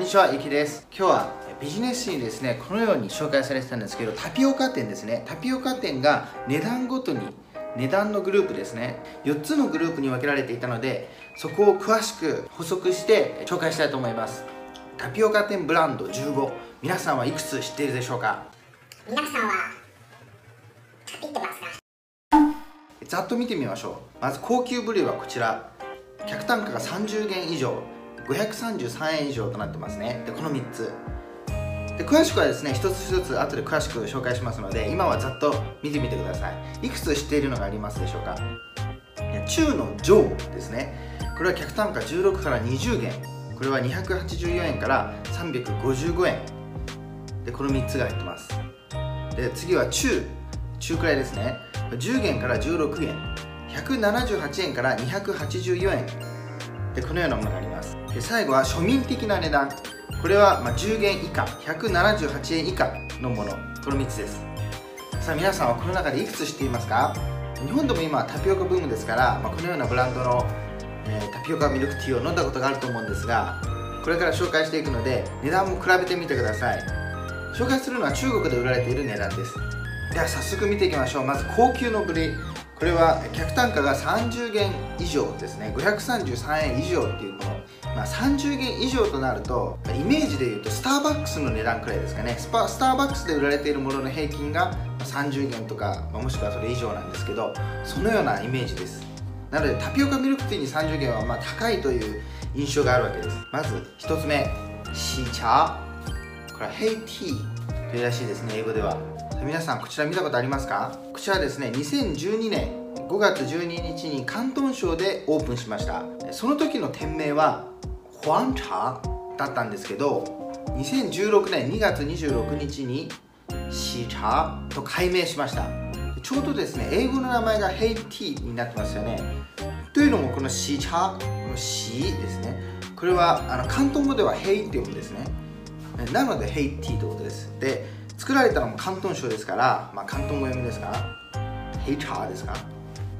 んにちは、ゆきです。今日はビジネス誌にですね、このように紹介されてたんですけど、タピオカ店ですね。タピオカ店が値段ごとに、値段のグループですね、4つのグループに分けられていたので、そこを詳しく補足して紹介したいと思います。タピオカ店ブランド15、皆さんはいくつ知っているでしょうか？皆さんはタピってますか？ざっと見てみましょう。まず高級ブリューはこちら。客単価が30元以上。533円以上となってますね。でこの3つ。で詳しくはですね一つ一つ後で詳しく紹介しますので今はざっと見てみてください。いくつ知っているのがありますでしょうか？中の上ですね。これは客単価16から20元。これは284円から355円。でこの3つが入ってます。で次は中。中くらいですね。10元から16元。178円から284円。でこのようなものがあります。で最後は庶民的な値段。これはま10元以下178円以下のものこの3つです。さあ皆さんはこの中でいくつ知っていますか？日本でも今タピオカブームですから、まあ、このようなブランドの、えー、タピオカミルクティーを飲んだことがあると思うんですがこれから紹介していくので値段も比べてみてください。紹介するのは中国で売られている値段です。では早速見ていきましょう。まず高級のブリ。これは客単価が30元以上ですね。533円以上っていうもの、まあ、30元以上となるとイメージで言うとスターバックスの値段くらいですかね。スターバックスで売られているものの平均が30元とか、まあ、もしくはそれ以上なんですけどそのようなイメージです。なのでタピオカミルクティーに30元はまあ高いという印象があるわけです。まず1つ目シーチャー。これはヘイティーというらしいですね英語では。皆さんこちら見たことありますか？こちらですね2012年5月12日に広東省でオープンしました。その時の店名はホアン茶だったんですけど2016年2月26日にシーチャと改名しました。ちょうどですね英語の名前がヘイティーになってますよね。というのもこのシーチャこのシーですね。これはあの広東語ではヘイって読むんですね。なのでヘイティーということです。で作られたのも広東省ですから、まあ、広東語読みですからヘイチャーですか。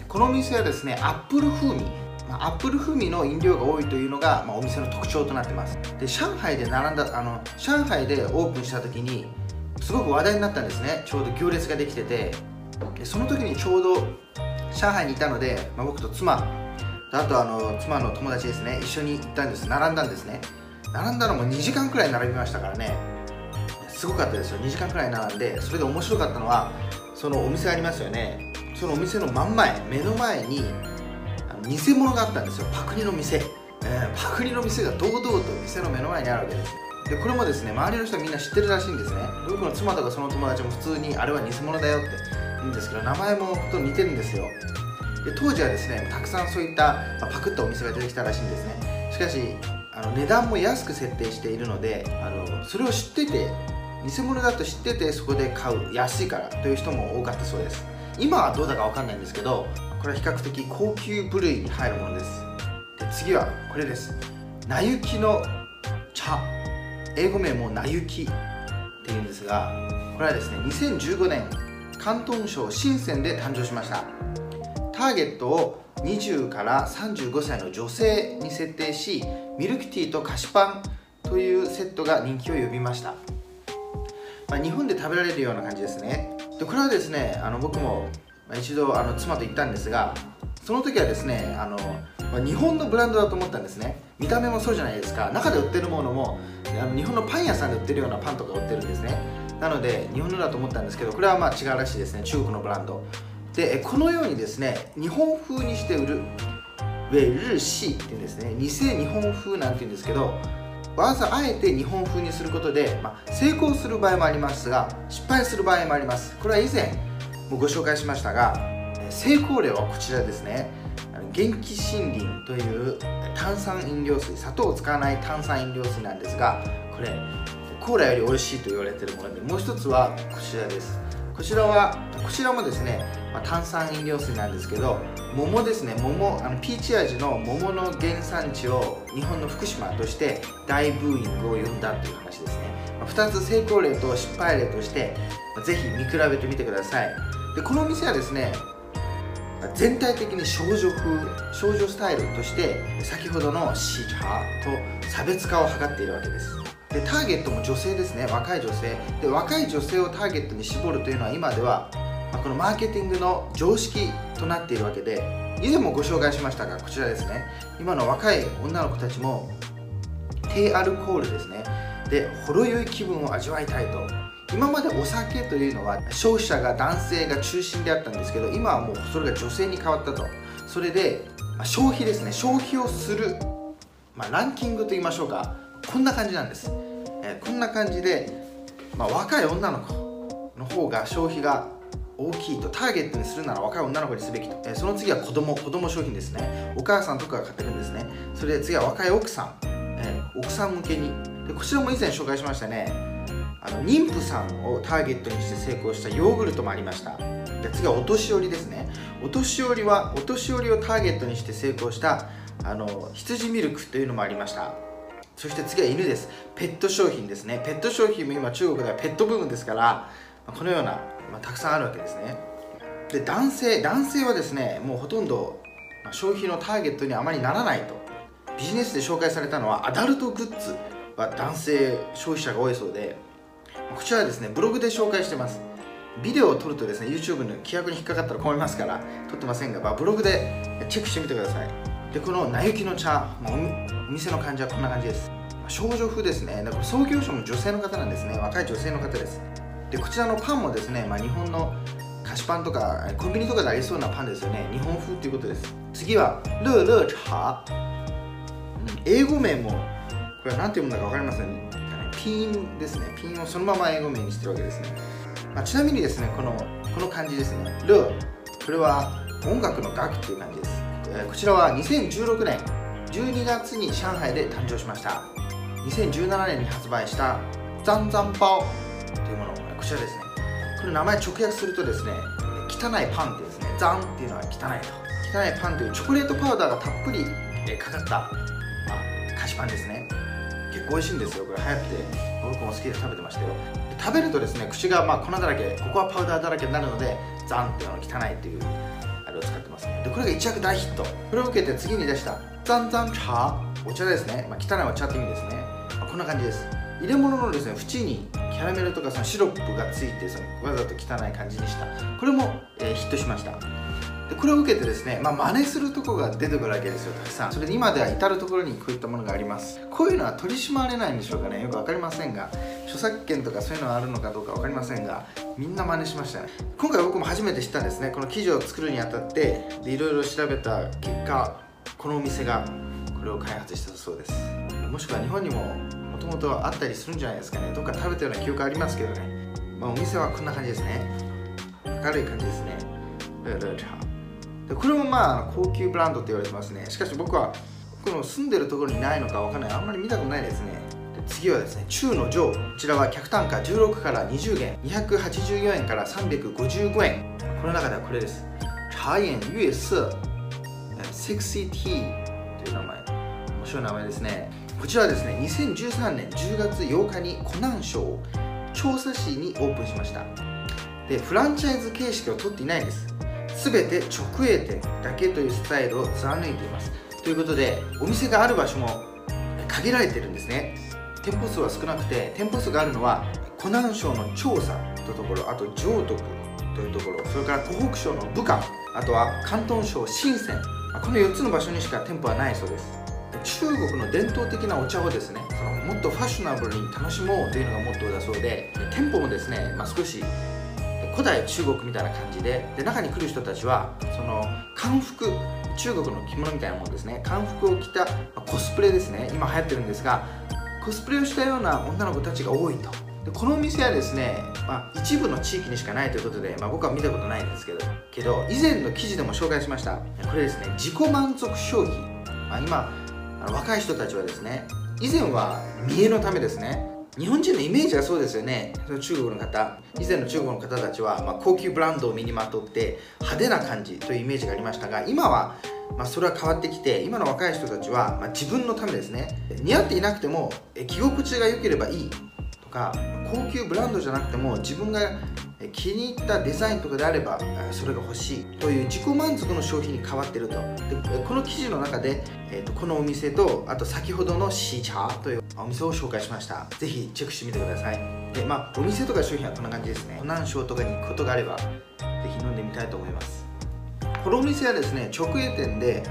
このお店はですねアップル風味、ま、アップル風味の飲料が多いというのが、まあ、お店の特徴となってます。で上海で並んだあの上海でオープンした時にすごく話題になったんですね。ちょうど行列ができてて。でその時にちょうど上海にいたので、まあ、僕と妻あとあの妻の友達ですね一緒に行ったんです。並んだんですね。並んだのも2時間くらい並びましたからね。すごかったですよ。2時間くらい並んでそれで面白かったのはそのお店ありますよね。そのお店の真ん前目の前にあの偽物があったんですよ。パクリの店、えー、パクリの店が堂々と店の目の前にあるわけです。でこれもですね周りの人はみんな知ってるらしいんですね。僕の妻とかその友達も普通にあれは偽物だよって言うんですけど名前もと似てるんですよ。で当時はですねたくさんそういった、まあ、パクったお店が出てきたらしいんですね。しかしあの値段も安く設定しているのであのそれを知ってて偽物だと知っててそこで買う安いからという人も多かったそうです。今はどうだか分かんないんですけどこれは比較的高級部類に入るものです。で次はこれです。なゆきの茶。英語名もなゆきっていうんですがこれはですね2015年広東省深センで誕生しました。ターゲットを20から35歳の女性に設定しミルクティーと菓子パンというセットが人気を呼びました。まあ、日本で食べられるような感じですね。でこれはですねあの僕も一度あの妻と行ったんですがその時はですねあの、まあ、日本のブランドだと思ったんですね。見た目もそうじゃないですか。中で売ってるものもあの日本のパン屋さんで売ってるようなパンとか売ってるんですね。なので日本のだと思ったんですけどこれはまあ違うらしいですね。中国のブランド。でこのようにですね日本風にして売るウェルシーっていうんですね。偽日本風なんていうんですけどわざあえて日本風にすることで、まあ、成功する場合もありますが失敗する場合もあります。これは以前もご紹介しましたが成功例はこちらですね。元気森林という炭酸飲料水砂糖を使わない炭酸飲料水なんですがこれコーラより美味しいと言われているものでもう一つはこちらです。こちらはこちらもですね、まあ、炭酸飲料水なんですけど桃ですね。桃あのピーチ味の桃の原産地を日本の福島として大ブーイングを呼んだという話ですね、2つ成功例と失敗例として、ぜひ見比べてみてください。でこの店はですね全体的に少女風少女スタイルとして先ほどのシーチャーと差別化を図っているわけです。でターゲットも女性ですね。若い女性。で若い女性をターゲットに絞るというのは今では、まあ、このマーケティングの常識となっているわけで以前もご紹介しましたがこちらですね。今の若い女の子たちも低アルコールですね。でほろ酔い気分を味わいたいと。今までお酒というのは消費者が男性が中心であったんですけど今はもうそれが女性に変わったと。それで、ま、消費ですね。消費をする、まあ、ランキングと言いましょうか。こんな感じなんです、えー、こんな感じで、まあ、若い女の子の方が消費が大きいとターゲットにするなら若い女の子にすべきと、えー、その次は子供。子供商品ですね。お母さんとかが買ってくんですね。それで次は若い奥さん、えー、奥さん向けに。でこちらも以前紹介しましたね。あの妊婦さんをターゲットにして成功したヨーグルトもありました。で次はお年寄りですね。お年寄りはお年寄りをターゲットにして成功したあの羊ミルクというのもありました。そして次は犬です。ペット商品ですね。ペット商品も今中国ではペットブームですからこのような、まあ、たくさんあるわけですね。で男性男性はですねもうほとんど消費のターゲットにあまりならないと。ビジネスで紹介されたのはアダルトグッズは男性消費者が多いそうでこちらはですねブログで紹介してます。ビデオを撮るとですね YouTube の規約に引っかかったら困りますから撮ってませんが、まあ、ブログでチェックしてみてください。でこのなゆきの茶お店の感じはこんな感じです。少女風ですね。だから創業者も女性の方なんですね。若い女性の方です。でこちらのパンもですね、まあ、日本の菓子パンとかコンビニとかでありそうなパンですよね。日本風ということです。次はルールー茶英語名もこれは何て読むんだか分かりません。ピンですね。ピンをそのまま英語名にしてるわけですね、まあ、ちなみにですねこのこの漢字ですね。ルこれは音楽の楽という感じです、えー、こちらは2016年12月に上海で誕生しました。2017年に発売したザンザンパオ。こちらですね。これ名前直訳するとですね汚いパンってですねザンっていうのは汚いと。汚いパンというチョコレートパウダーがたっぷりかかった、まあ、菓子パンですね。結構美味しいんですよ。これ流行って僕も好きで食べてましたよ。食べるとですね口がまあ粉だらけここはパウダーだらけになるのでザンっていうのは汚いっていうあれを使ってますね。でこれが一躍大ヒット。これを受けて次に出したザンザン茶お茶ですね、まあ、汚いお茶って意味ですね、まあ、こんな感じです。入れ物のですね縁にキャラメルとかそのシロップがついてそのわざと汚い感じにした。これも、えー、ヒットしました。でこれを受けてですね、まあ、真似するとこが出てくるわけですよたくさん。それで今では至る所にこういったものがあります。こういうのは取り締まれないんでしょうかね。よく分かりませんが著作権とかそういうのはあるのかどうか分かりませんがみんな真似しましたね。今回僕も初めて知ったんですね。この記事を作るにあたっていろいろ調べた結果このお店がこれを開発したそうです。もしくは日本にもともとあったりするんじゃないですかね。どっか食べたような記憶ありますけどね。まあ、お店はこんな感じですね。明るい感じですね。ルルチャでこれもまあ高級ブランドって言われてますね。しかし僕はこの住んでるところにないのかわかんない。あんまり見たことないですね。で次はですね中の上こちらは客単価16から20元。284円から355円。この中ではこれです。茶園月色セクシーティーという名前。面白い名前ですね。こちらはですね2013年10月8日に湖南省調査市にオープンしました。でフランチャイズ形式を取っていないんです。全て直営店だけというスタイルを貫いています。ということでお店がある場所も限られてるんですね。店舗数は少なくて店舗数があるのは湖南省の調査というところあと上徳というところそれから湖北省の武漢あとは広東省深セン。この4つの場所にしか店舗はないそうです。中国の伝統的なお茶をですねそのもっとファッショナブルに楽しもうというのがモットーだそうで店舗もですね、まあ、少し古代中国みたいな感じでで中に来る人たちはその漢服中国の着物みたいなものですね漢服を着たまコスプレですね今流行ってるんですがコスプレをしたような女の子たちが多いと。でこのお店はですね、まあ、一部の地域にしかないということで、まあ、僕は見たことないんですけどけど以前の記事でも紹介しました。これですね自己満足消費、まあ、今あの若い人たちはですね以前は見栄のためですね日本人のイメージはそうですよね。中国の方以前の中国の方たちは、まあ、高級ブランドを身にまとって派手な感じというイメージがありましたが今は、まあ、それは変わってきて今の若い人たちは、まあ、自分のためですね。似合っていなくても着心地が良ければいい。か高級ブランドじゃなくても自分が気に入ったデザインとかであればそれが欲しいという自己満足の消費に変わってると。でこの記事の中で、えー、とこのお店とあと先ほどのシーチャーというお店を紹介しました。ぜひチェックしてみてください。でまあお店とか商品はこんな感じですね。湖南省とかに行くことがあればぜひ飲んでみたいと思います。このお店はですね直営店で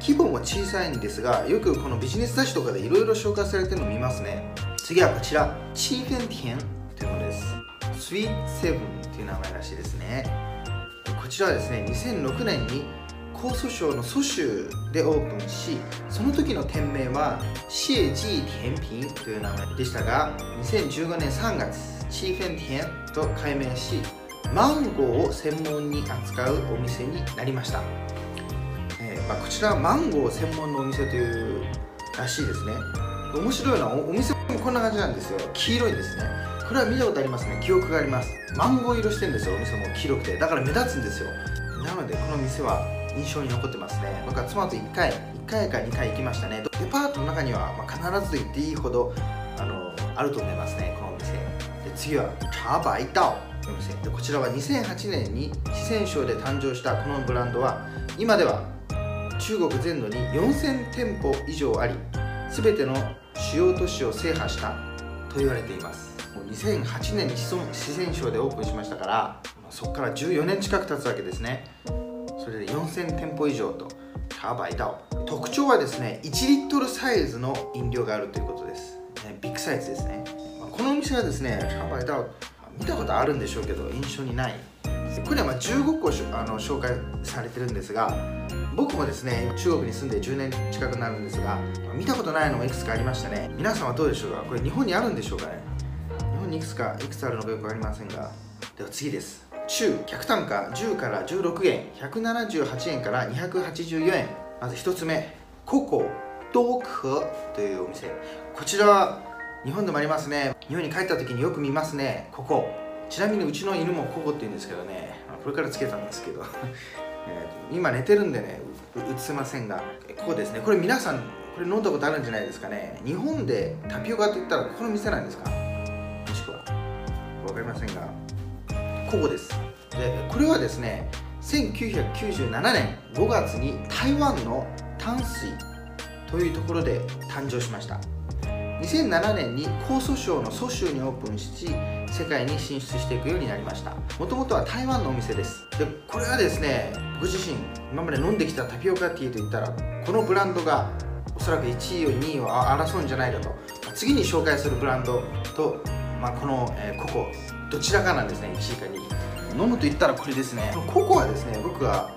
規模も小さいんですがよくこのビジネス雑誌とかでいろいろ紹介されてるの見ますね。次はこちらチーフェンティエンというものです。スイートセブンという名前らしいですね。こちらはですね2006年に江蘇省の蘇州でオープンしその時の店名はシエジー甜品という名前でしたが2015年3月チーフェンティエンと改名しマンゴーを専門に扱うお店になりました、えーまあ、こちらはマンゴー専門のお店というらしいですね。面白いのはお店こんな感じなんですよ。黄色いんですね。これは見たことありますね。記憶があります。マンゴー色してるんですよ。お店も黄色くて。だから目立つんですよ。なのでこの店は印象に残ってますね。僕は妻と1回1回か2回行きましたね。デパートの中には、まあ、必ずと言っていいほどあのあると思いますね。このお店。で次は茶百道というお店。でこちらは2008年に四川省で誕生したこのブランドは今では中国全土に4000店舗以上あり全ての主要都市を制覇したと言われています。2008年に四川省でオープンしましたからそこから14年近く経つわけですね。それで4000店舗以上と茶百道特徴はですね1リットルサイズの飲料があるということです。ビッグサイズですね。このお店はですね茶百道見たことあるんでしょうけど印象にない。これはま15個あの紹介されてるんですが僕もですね中国に住んで10年近くなるんですが見たことないのもいくつかありましたね。皆さんはどうでしょうか？これ日本にあるんでしょうかね？日本にいくつかいくつあるのかよく分かりませんが。では次です。中客単価10から16円178円から284円。まず1つ目ココドクというお店。こちらは日本でもありますね。日本に帰った時によく見ますね。ここちなみにうちの犬もココって言うんですけどね。これからつけたんですけど。今寝てるんでね映せませんがここですね。これ皆さんこれ飲んだことあるんじゃないですかね。日本でタピオカといったらここの店なんですか？もしくは分かりませんがここです。でこれはですね1997年5月に台湾の淡水というところで誕生しました。2007年に江蘇省の蘇州にオープンし世界に進出していくようになりました。もともとは台湾のお店です。でこれはですね僕自身今まで飲んできたタピオカティーといったらこのブランドがおそらく1位を2位を争うんじゃないかと。次に紹介するブランドと、まあ、この、えーココどちらかなんですね1位か2位飲むと言ったらこれですね。このココはですね僕は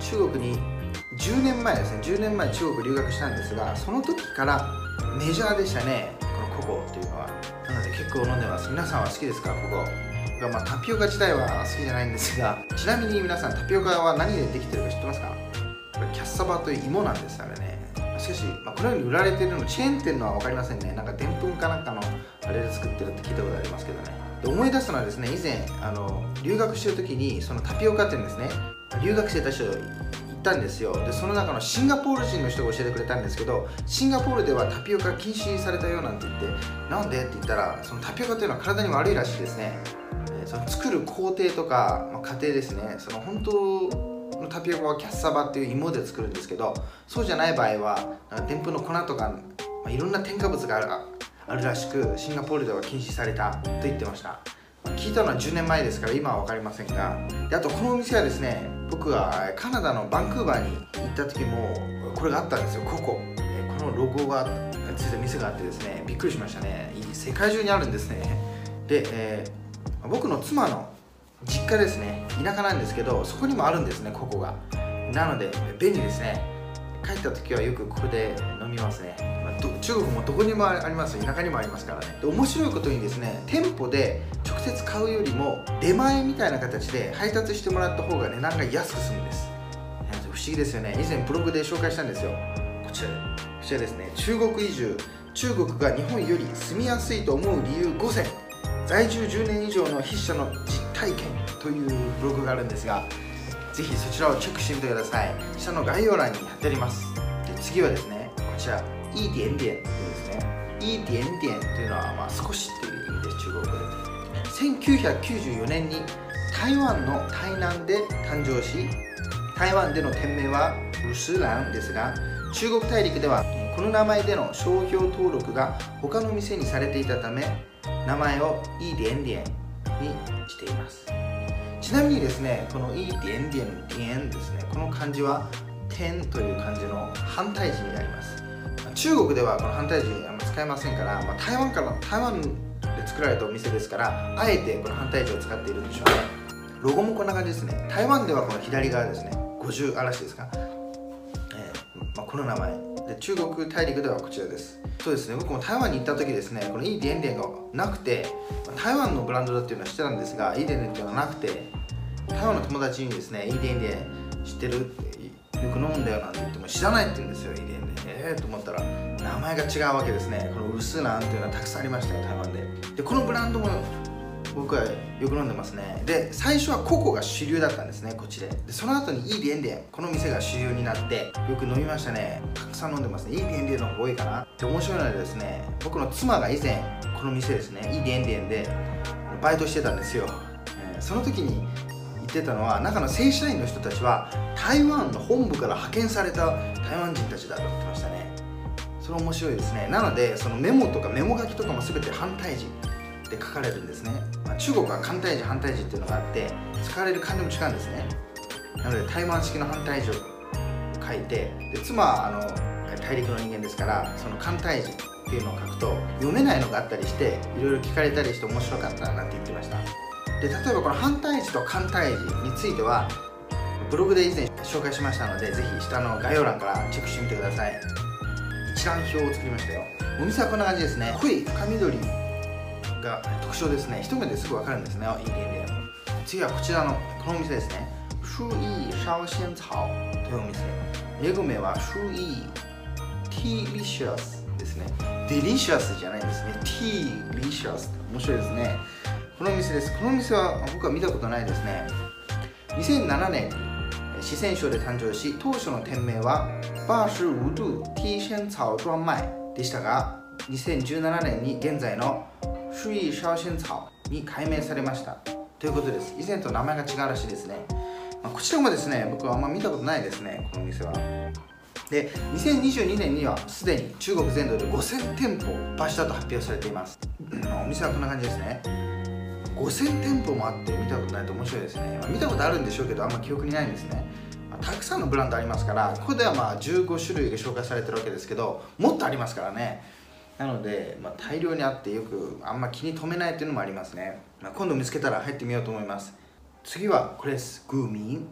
中国に10年前ですね10年前中国留学したんですがその時からメジャーでしたねこのココっていうのは。なので結構飲んでます。皆さんは好きですかココまあタピオカ自体は好きじゃないんですがちなみに皆さんタピオカは何でできてるか知ってますか？これキャッサバという芋なんですあれね。しかし、まあ、このように売られてるのチェーン店のは分かりませんね。なんかでんぷんかなんかのあれで作ってるって聞いたことありますけどね。で思い出したのはですね以前あの留学してる時にそのタピオカ店ですね。留学生たちとったんですよ。でその中のシンガポール人の人が教えてくれたんですけどシンガポールではタピオカ禁止されたよなんて言ってなんで？って言ったらそのタピオカっていうのは体に悪いらしいですね。その作る工程とか、まあ、過程ですね。その本当のタピオカはキャッサバっていう芋で作るんですけどそうじゃない場合はでんぷんの粉とか、まあ、いろんな添加物があるあるらしくシンガポールでは禁止されたと言ってました。聞いたのは10年前ですから今は分かりませんが。であとこのお店はですね僕はカナダのバンクーバーに行った時もこれがあったんですよ。ここ。このロゴがついた店があってですねびっくりしましたね。世界中にあるんですね。で、えー僕の妻の実家ですね。田舎なんですけどそこにもあるんですねここが。なので便利ですね。帰った時はよくここで飲みますね、まあ中国もどこにもあります田舎にもありますからね。で面白いことにですね店舗で直接買うよりも出前みたいな形で配達してもらった方が値段が安く済むんです。不思議ですよね。以前ブログで紹介したんですよ。こちらこちらですね。中国移住。中国が日本より住みやすいと思う理由5選。在住10年以上の筆者の実体験というブログがあるんですがぜひそちらをチェックしてみてください。下の概要欄に貼ってあります。で次はですねこちらいい点点というですね。いい点点というのはまあ少しっていう意味です。中国語で1994年に台湾の台南で誕生し台湾での店名はルスランですが中国大陸ではこの名前での商標登録が他の店にされていたため名前をイーデンデンにしています。ちなみにですねこのイーデンデンデンですね。この漢字は点という漢字の反対字になります。中国ではこの反対字あんま使えませんから、まあ、台湾から台湾で作られたお店ですからあえてこの反対字を使っているんでしょうね。ロゴもこんな感じですね。台湾ではこの左側ですね。50嵐ですか、えーまあ、この名前。で中国大陸ではこちらです。そうですね。僕も台湾に行った時ですねこのイーデンデンがなくて台湾のブランドだっていうのは知ってたんですがイーデンデンっていうのはなくて台湾の友達にですねイーデンデン知ってるってよく飲んだよなんて言っても知らないって言うんですよ。イーデンデンええー、と思ったら名前が違うわけですね。このウスナンっていうのはたくさんありましたよ台湾で。でこのブランドも僕はよく飲んでますね。で最初はココが主流だったんですねこっちで。でその後にイーデンデンこの店が主流になってよく飲みましたね。たくさん飲んでますね。イーデンデンの方が多いかな。で面白いのはですね僕の妻が以前この店ですねイーデンデンでバイトしてたんですよ、えー、その時に言ってたのは中の正社員の人たちは台湾の本部から派遣された台湾人たちだと言ってましたね。それ面白いですね。なのでそのメモとかメモ書きとかも全て反対人。字で書かれるんですね、まあ、中国は反対字反対字っていうのがあって使われる漢字も違うんですね。なので台湾式の反対字を書いてで妻はあの大陸の人間ですからその簡体字っていうのを書くと読めないのがあったりしていろいろ聞かれたりして面白かったなんて言ってました。で例えばこの反対字と簡体字についてはブログで以前紹介しましたのでぜひ下の概要欄からチェックしてみてください。一覧表を作りましたよ。お店はこんな感じですね。濃い深緑が特徴ですね。一目ですぐ分かるんですね。いいね次はこちらのこのお店ですね。朱意烧仙草というお店。英語名は朱意 T-licious ですね。Delicious じゃないですね。T-licious 面白いですね。このお店です。このお店は僕は見たことないですね。2007年に四川省で誕生し当初の店名はバーシュウドゥ T 仙草专卖でしたが2017年に現在の朱意烧仙草に改名されました。ということです。以前と名前が違うらしいですね、まあ、こちらもですね僕はあんま見たことないですね。このお店は。で2022年にはすでに中国全土で5000店舗を出したと発表されています。お店はこんな感じですね。5000店舗もあって見たことないと面白いですね、まあ、見たことあるんでしょうけどあんま記憶にないんですね、たくさんのブランドありますからここではまあ15種類が紹介されてるわけですけどもっとありますからね。なので、まあ、大量にあってよくあんま気に留めないっていうのもありますね、まあ、今度見つけたら入ってみようと思います。次はこれです。グーミン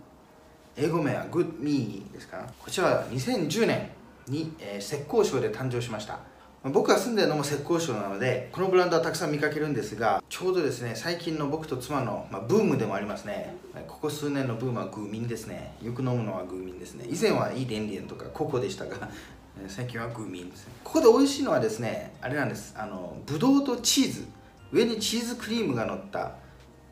英語名はグッミーですか？こちらは2010年に、えー、浙江省で誕生しました。僕が住んでるのも浙江省なのでこのブランドはたくさん見かけるんですがちょうどですね最近の僕と妻の、まあ、ブームでもありますね。ここ数年のブームはグーミンですね。よく飲むのはグーミンですね。以前はいいデンデンとかココでしたが最近はグミですね。ここで美味しいのはですねあれなんです。あのブドウとチーズ。上にチーズクリームが乗った、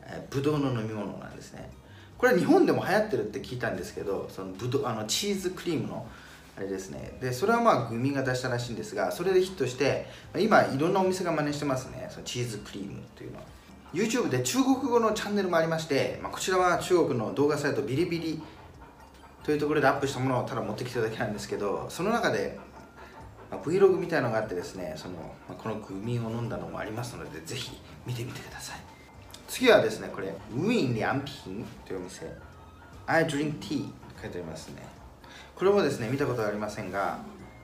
え、ブドウの飲み物なんですね。これは日本でも流行ってるって聞いたんですけどそのブドあのチーズクリームのあれですね。でそれはまあグミが出したらしいんですがそれでヒットして今いろんなお店が真似してますね。そのチーズクリームというのは。YouTube で中国語のチャンネルもありまして、まあ、こちらは中国の動画サイトビリビリというところでアップしたものをただ持ってきただけなんですけどその中で、まあ、Vlog みたいのがあってですねその、まあ、このグミを飲んだのもありますのでぜひ見てみてください。次はですねこれウィン・リャンピンというお店。I drink tea と書いてありますね。これもですね見たことはありませんが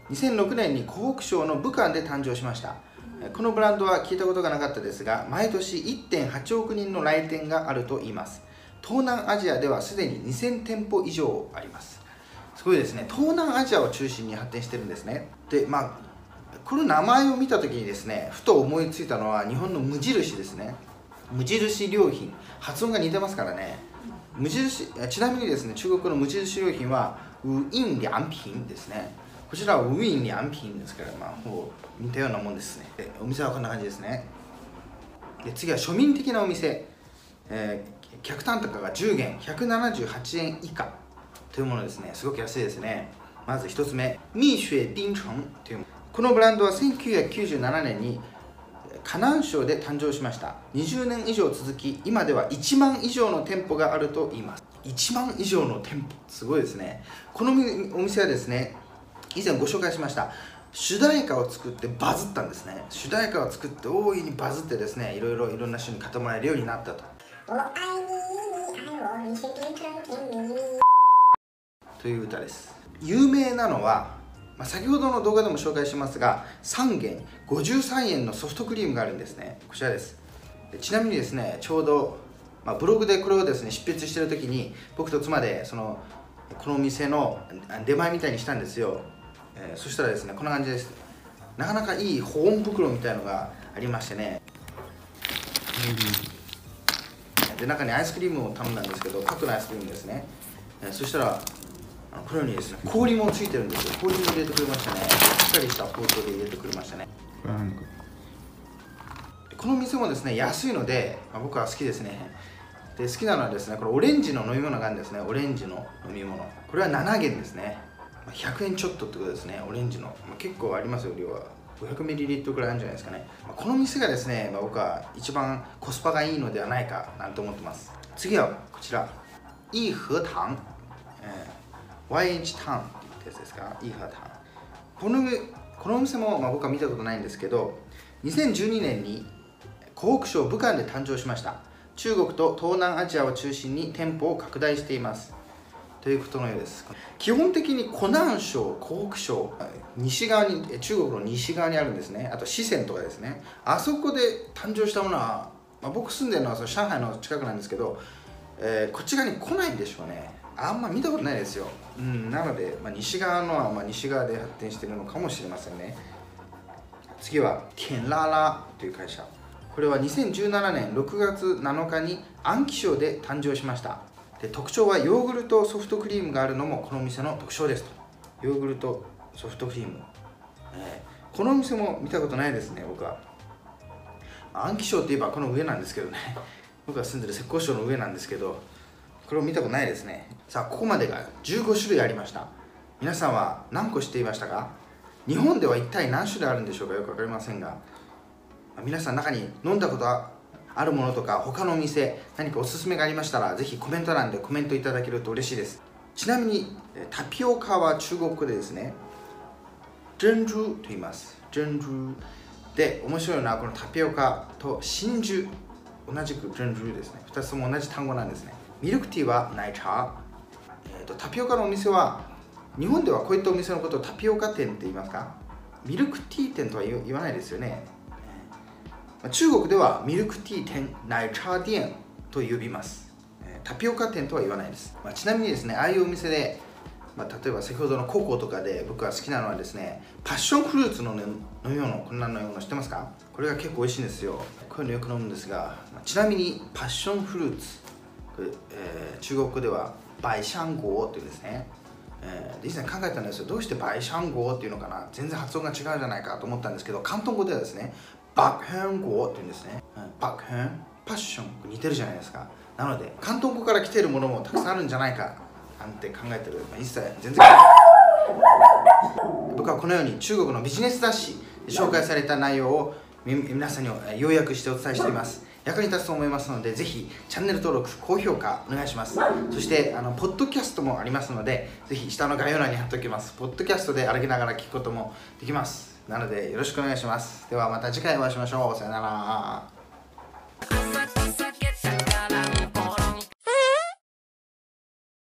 2006年に湖北省の武漢で誕生しました。このブランドは聞いたことがなかったですが毎年1.8億人の来店があると言います。東南アジアではすでに2000店舗以上あります。すごいですね。東南アジアを中心に発展してるんですね。でまあこの名前を見た時にですねふと思いついたのは日本の無印ですね。無印良品。発音が似てますからね。無印ちなみにですね中国の無印良品はウイン良品ですね。こちらはウィン良品ですからまあほぼ似たようなもんですね。でお店はこんな感じですね。で次は庶民的なお店、えー、客単価が10元178円以下というものですね。すごく安いですね。まず1つ目蜜雪冰城というこのブランドは1997年に河南省で誕生しました。20年以上続き今では1万以上の店舗があると言います。1万以上の店舗。すごいですね。このお店はですね以前ご紹介しました。主題歌を作ってバズったんですね。主題歌を作って大いにバズってですねいろいろいろんな人に買ってもらえるようになったと。という歌です。有名なのは、まあ、先ほどの動画でも紹介しますが3元53円のソフトクリームがあるんですね。こちらです。ちなみにですねちょうど、まあ、ブログでこれをですね執筆してる時に僕と妻でそのこのお店の出前みたいにしたんですよ、えー、そしたらですねこんな感じです。なかなかいい保温袋みたいのがありましてね、で中にアイスクリームを頼んだんですけどパックのアイスクリームですね、えー、そしたらこのようにですね氷もついてるんですよ。氷も入れてくれましたね。しっかりした包丁で入れてくれましたね。この店もですね安いので、まあ、僕は好きですね。で好きなのはですねこれオレンジの飲み物があるんですね。オレンジの飲み物。これは7元ですね。100円ちょっとってことですね。オレンジの、まあ、結構ありますよ量は 500ml くらいあるんじゃないですかね、まあ、この店がですね、まあ、僕は一番コスパがいいのではないかなんて思ってます。次はこちら。いい和糖、えー、YH タンってやつですか？いい和糖このこのお店も、まあ、僕は見たことないんですけど2012年に湖北省武漢で誕生しました。中国と東南アジアを中心に店舗を拡大しています。ということのようです基本的に湖南省湖北省西側に中国の西側にあるんですね。あと四川とかですね。あそこで誕生したものは、まあ、僕住んでるのはその上海の近くなんですけど、えー、こっち側に来ないんでしょうね。あんま見たことないですよ、うん、なので、まあ、西側のはまあ西側で発展してるのかもしれませんね。次はテンララという会社。これは2017年6月7日に安徽省で誕生しました。で特徴はヨーグルトソフトクリームがあるのもこの店の特徴ですと。ヨーグルトソフトクリーム、えー、このお店も見たことないですね僕は。安徽省って言えばこの上なんですけどね。僕が住んでる浙江省の上なんですけどこれを見たことないですね。さあここまでが15種類ありました。皆さんは何個知っていましたか？日本では一体何種類あるんでしょうか？よく分かりませんが。皆さん中に飲んだことあるものとか他のお店何かおすすめがありましたらぜひコメント欄でコメントいただけると嬉しいです。ちなみにタピオカは中国語でですね珍珠と言います。珍珠で面白いのはこのタピオカと真珠同じく珍珠ですね。2つも同じ単語なんですね。ミルクティーは奶茶、えーと、タピオカのお店は日本ではこういったお店のことをタピオカ店って言いますか？ミルクティー店とは言わないですよね。中国ではミルクティー店、奶茶店と呼びます。タピオカ店とは言わないです。まあ、ちなみにですね、ああいうお店で、まあ、例えば先ほどの CoCo とかで僕が好きなのはですね、パッションフルーツの、ね、飲み物、こんなの飲み物知ってますか？これが結構美味しいんですよ。こういうのよく飲むんですが、まあ、ちなみにパッションフルーツ、えー、中国では百香果 っていうんですね。えー、以前考えたんですよどうして百香果 っていうのかな？全然発音が違うじゃないかと思ったんですけど広東語ではですねバクヘン語って言うんですね、バクヘンパッション？似てるじゃないですか。なので広東語から来てるものもたくさんあるんじゃないか。なんて考えてる、まあ、一切全然。僕はこのように中国のビジネス雑誌で紹介された内容を皆さんに要約してお伝えしています。役に立つと思いますのでぜひチャンネル登録高評価お願いします。そしてあのポッドキャストもありますのでぜひ下の概要欄に貼っておきます。ポッドキャストで歩きながら聞くこともできますなのでよろしくお願いします。ではまた次回お会いしましょう。さよなら。